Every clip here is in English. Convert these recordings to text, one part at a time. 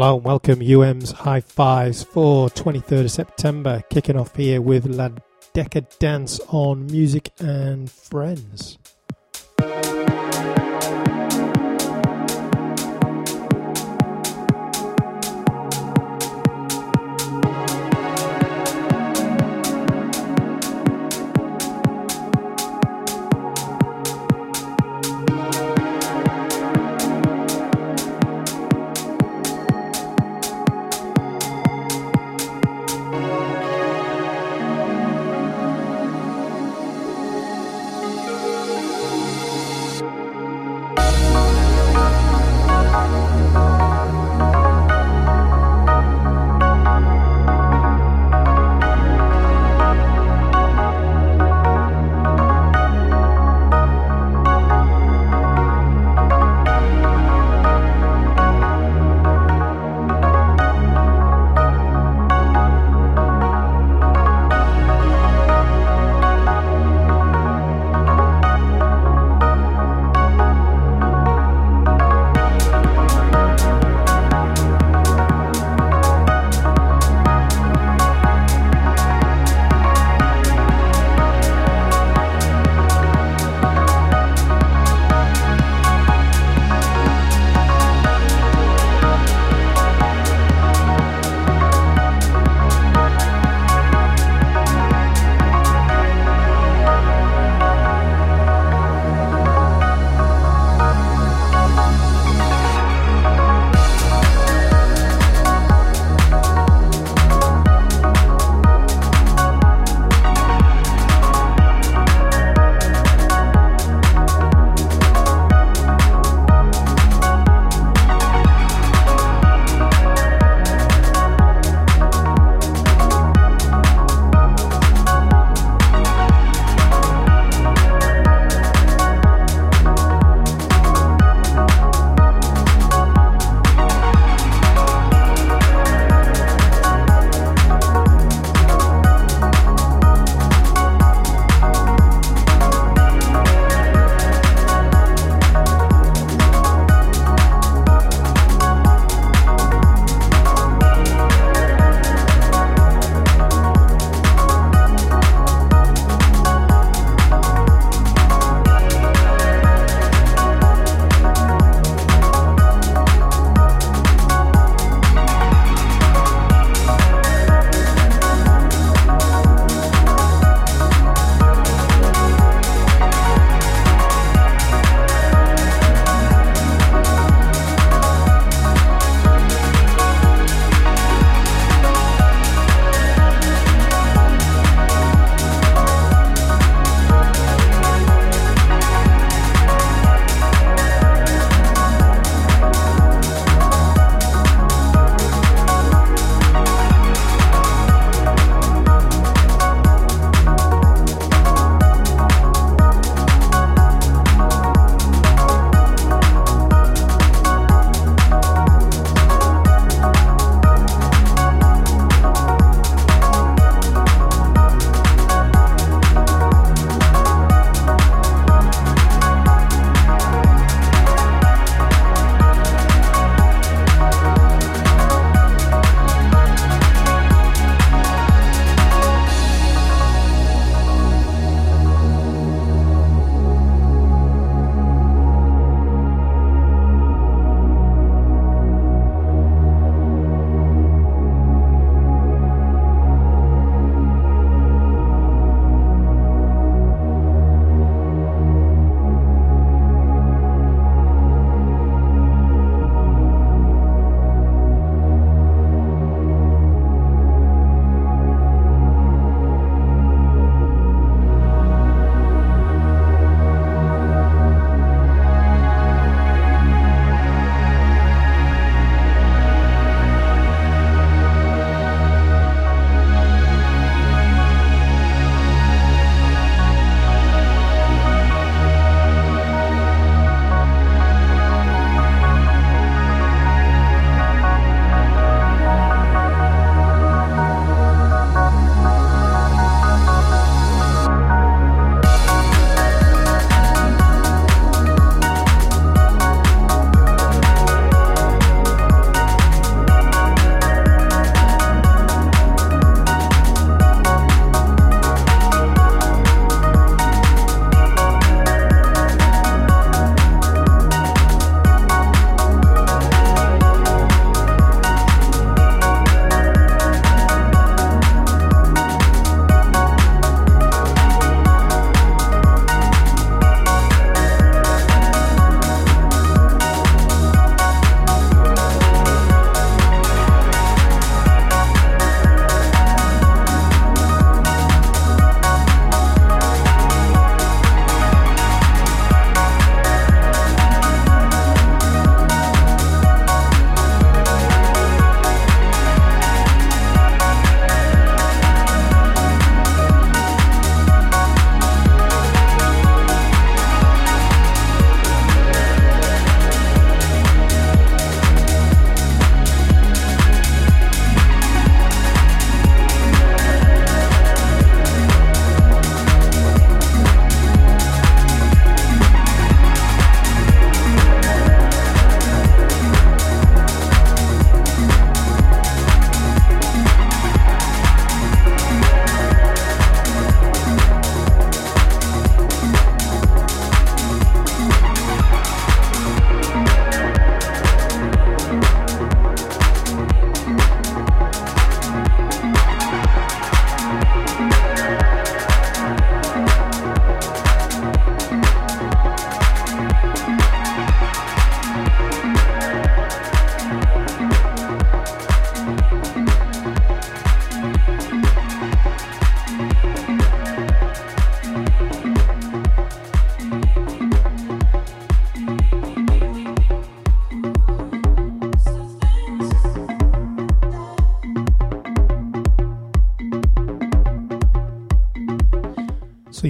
Hello and welcome UM's High Fives for 23rd of September, kicking off here with La Decadence on Music and Friends.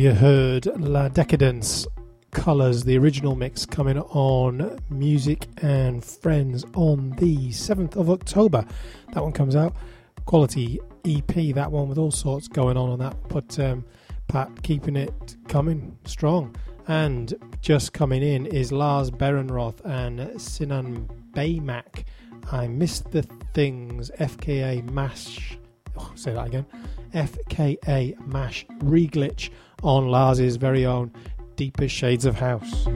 You heard La Decadence Colors, the original mix coming on Music and Friends on the 7th of October. That one comes out. Quality EP, that one with all sorts going on on that. But um, Pat keeping it coming strong. And just coming in is Lars Behrenroth and Sinan Baymak. I missed the things. FKA Mash. Oh, say that again. FKA Mash Reglitch on Lars's very own Deepest Shades of House.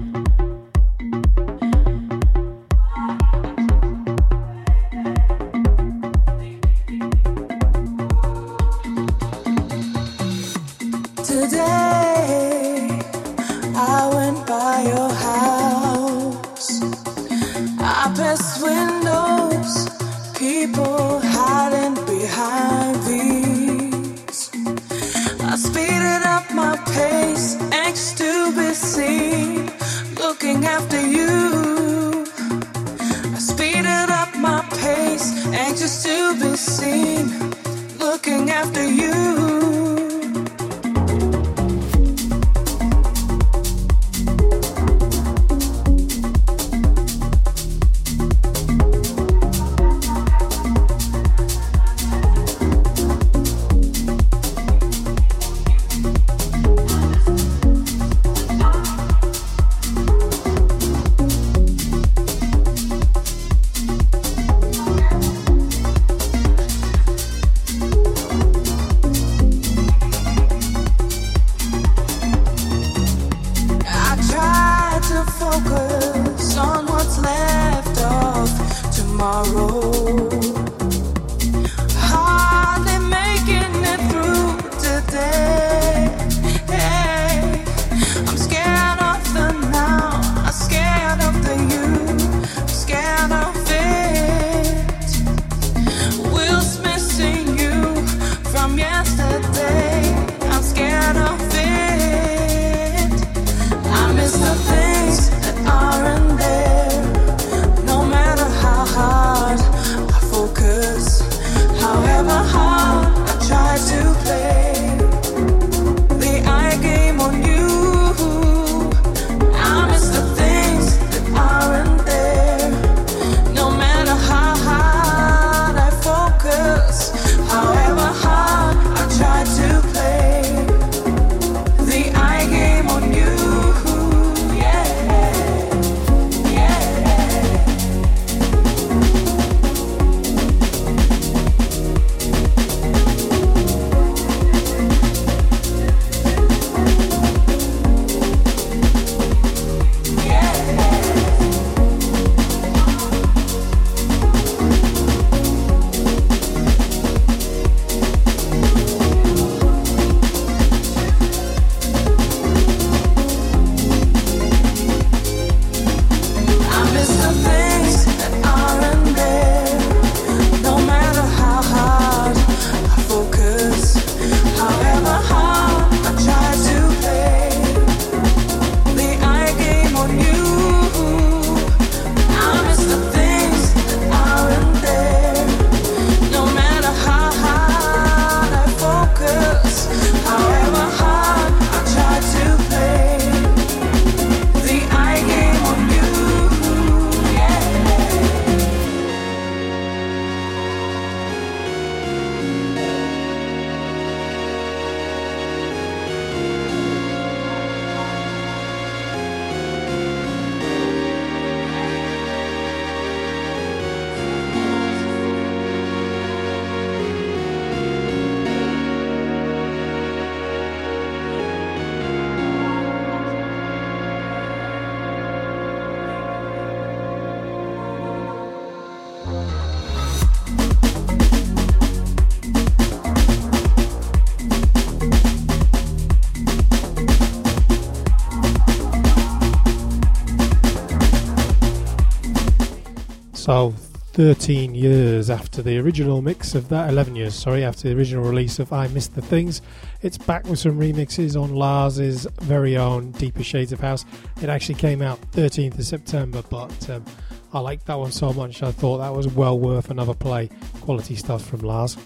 So 13 years after the original mix of that, 11 years, sorry, after the original release of I Missed the Things, it's back with some remixes on Lars's very own Deeper Shades of House. It actually came out 13th of September, but um, I liked that one so much I thought that was well worth another play. Quality stuff from Lars.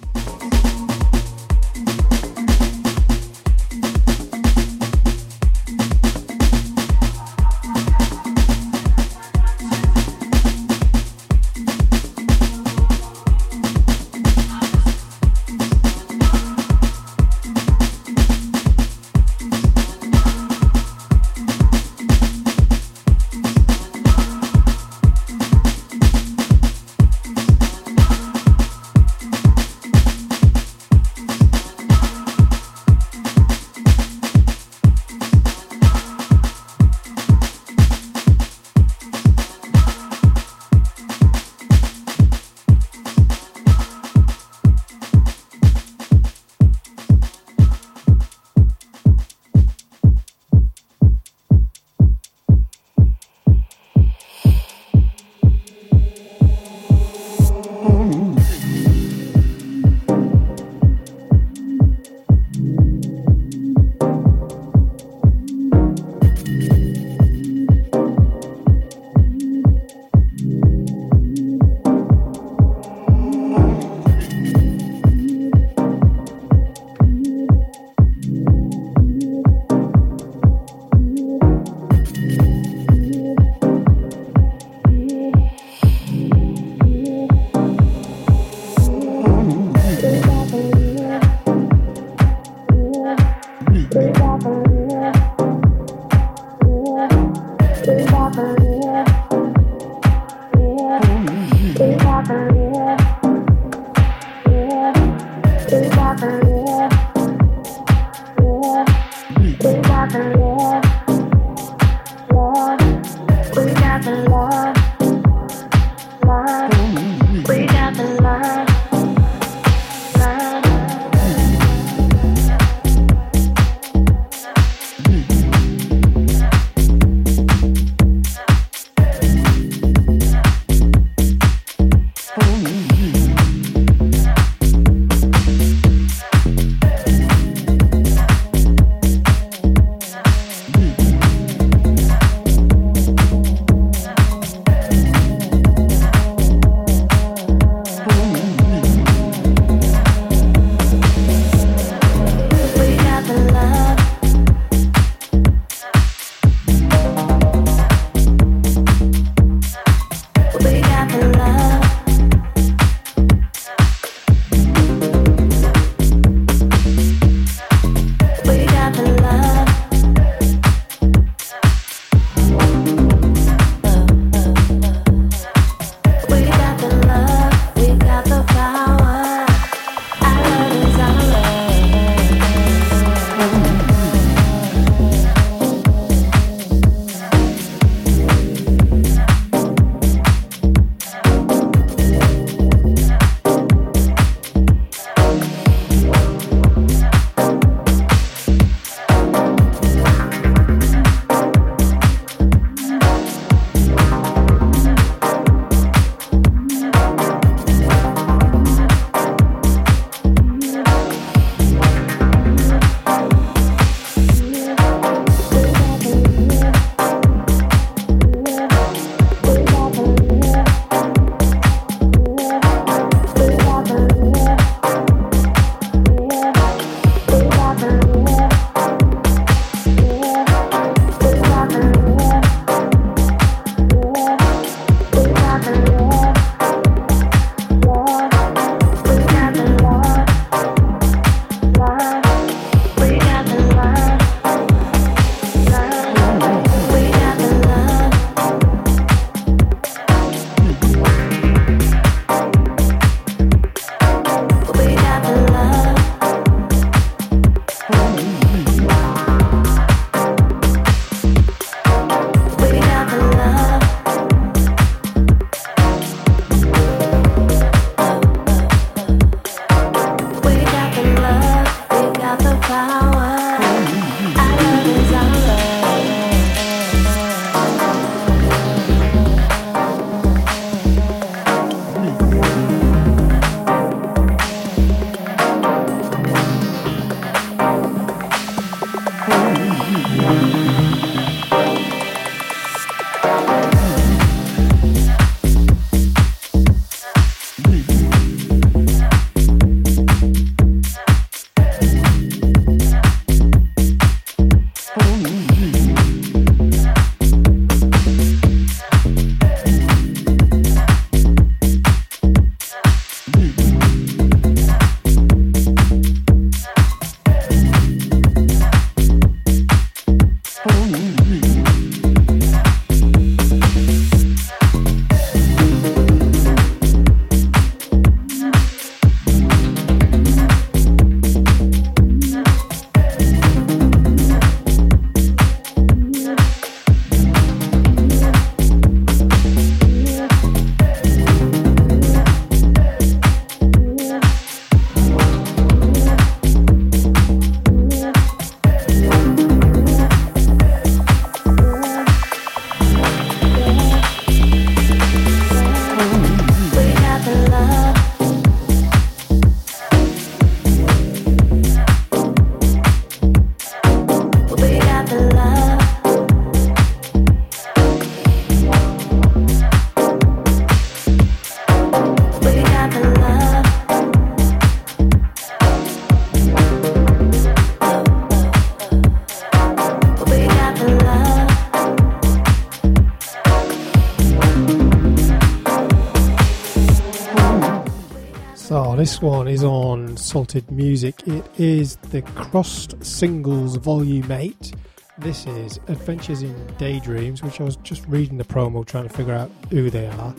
This one is on Salted Music. It is the Crossed Singles Volume 8. This is Adventures in Daydreams, which I was just reading the promo trying to figure out who they are.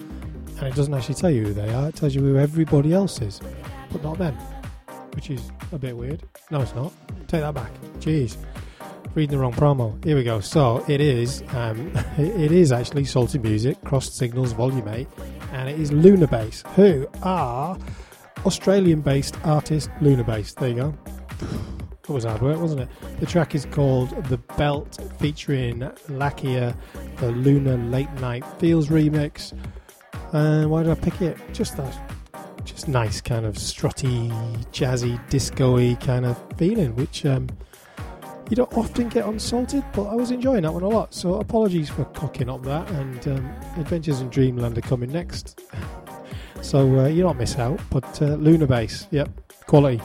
And it doesn't actually tell you who they are, it tells you who everybody else is, but not them, which is a bit weird. No, it's not. Take that back. Jeez. Reading the wrong promo. Here we go. So it is, um, it is actually Salted Music, Crossed Signals Volume 8, and it is Lunabase, who are Australian based artist Lunabase. There you go. That was hard work, wasn't it? The track is called The Belt, featuring Lakia, the Lunar Late Night Feels remix. And why did I pick it? Just that, just nice kind of strutty, jazzy, disco-y kind of feeling, which um, you don't often get on Salted, but I was enjoying that one a lot. So apologies for cocking up that. And um, Adventures in Dreamland are coming next. so uh, you don't miss out. But uh, Lunabase, yep, quality.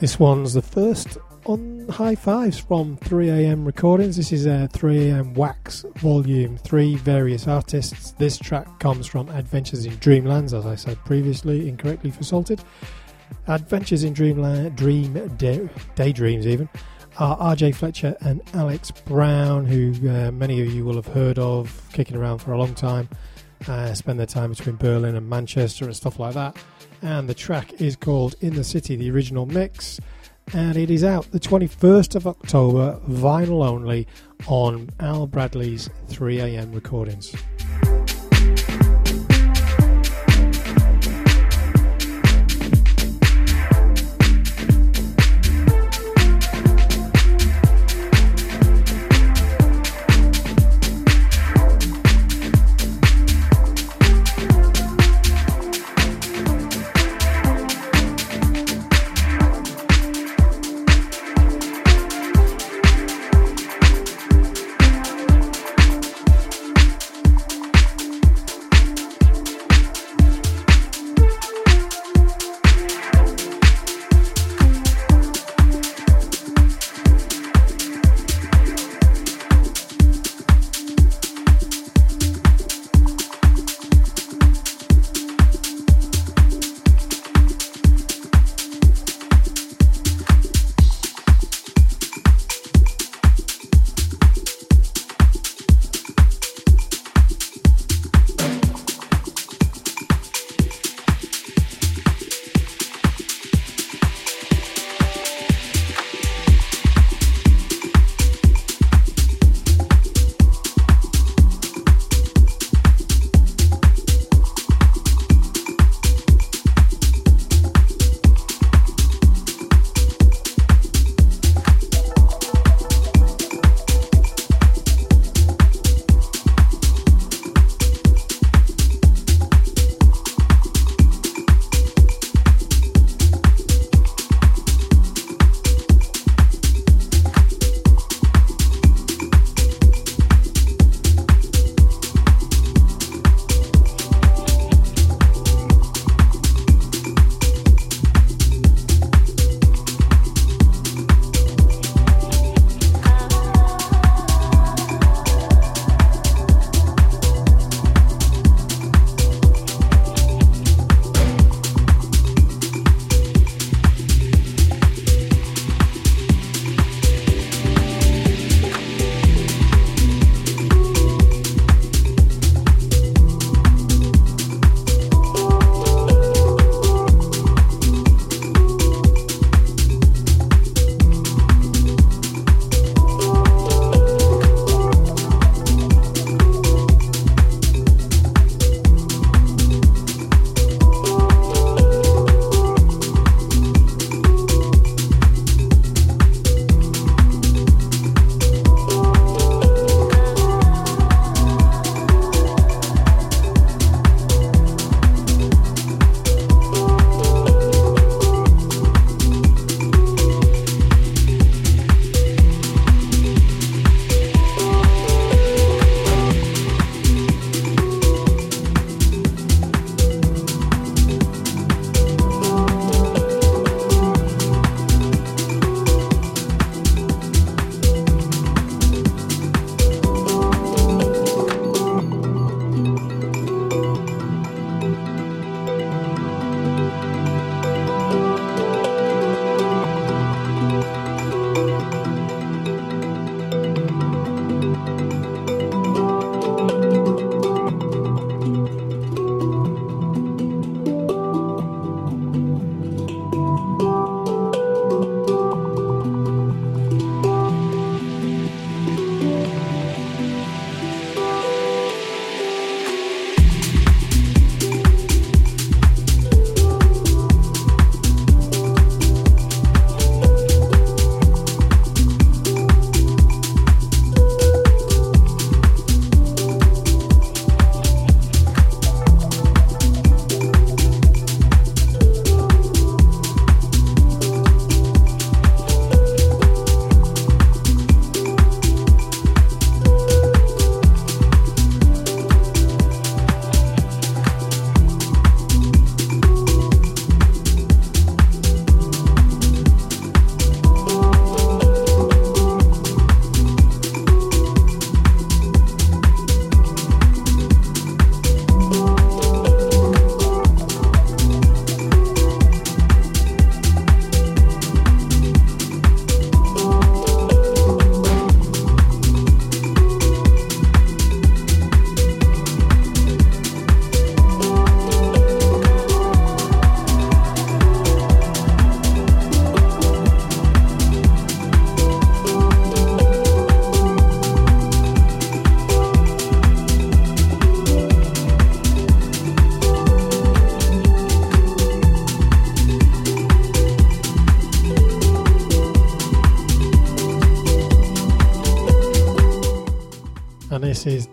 This one's the first on high fives from 3am recordings. This is a 3am wax volume 3, various artists. This track comes from Adventures in Dreamlands, as I said previously, incorrectly for Salted. Adventures in Dreamland, Dream, Day, Daydreams even, are RJ Fletcher and Alex Brown, who uh, many of you will have heard of, kicking around for a long time. Uh, spend their time between Berlin and Manchester and stuff like that and the track is called In the City, the original mix, and it is out the 21st of October, vinyl only, on Al Bradley's 3am recordings.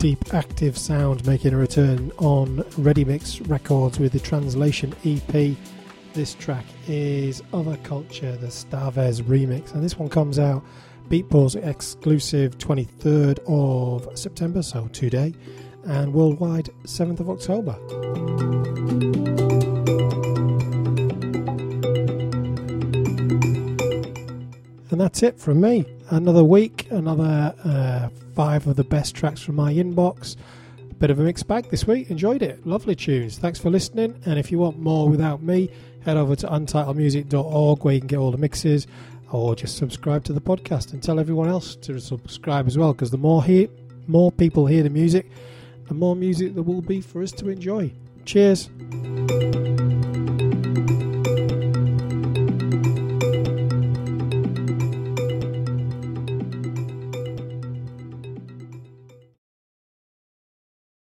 Deep Active Sound making a return on Ready Mix Records with the Translation EP. This track is Other Culture, the Starvez remix, and this one comes out Beatport exclusive 23rd of September, so today, and worldwide 7th of October. And that's it from me. Another week, another uh, five of the best tracks from my inbox. Bit of a mixed bag this week. Enjoyed it. Lovely tunes. Thanks for listening. And if you want more without me, head over to untitledmusic.org where you can get all the mixes or just subscribe to the podcast and tell everyone else to subscribe as well because the more hear, more people hear the music, the more music there will be for us to enjoy. Cheers.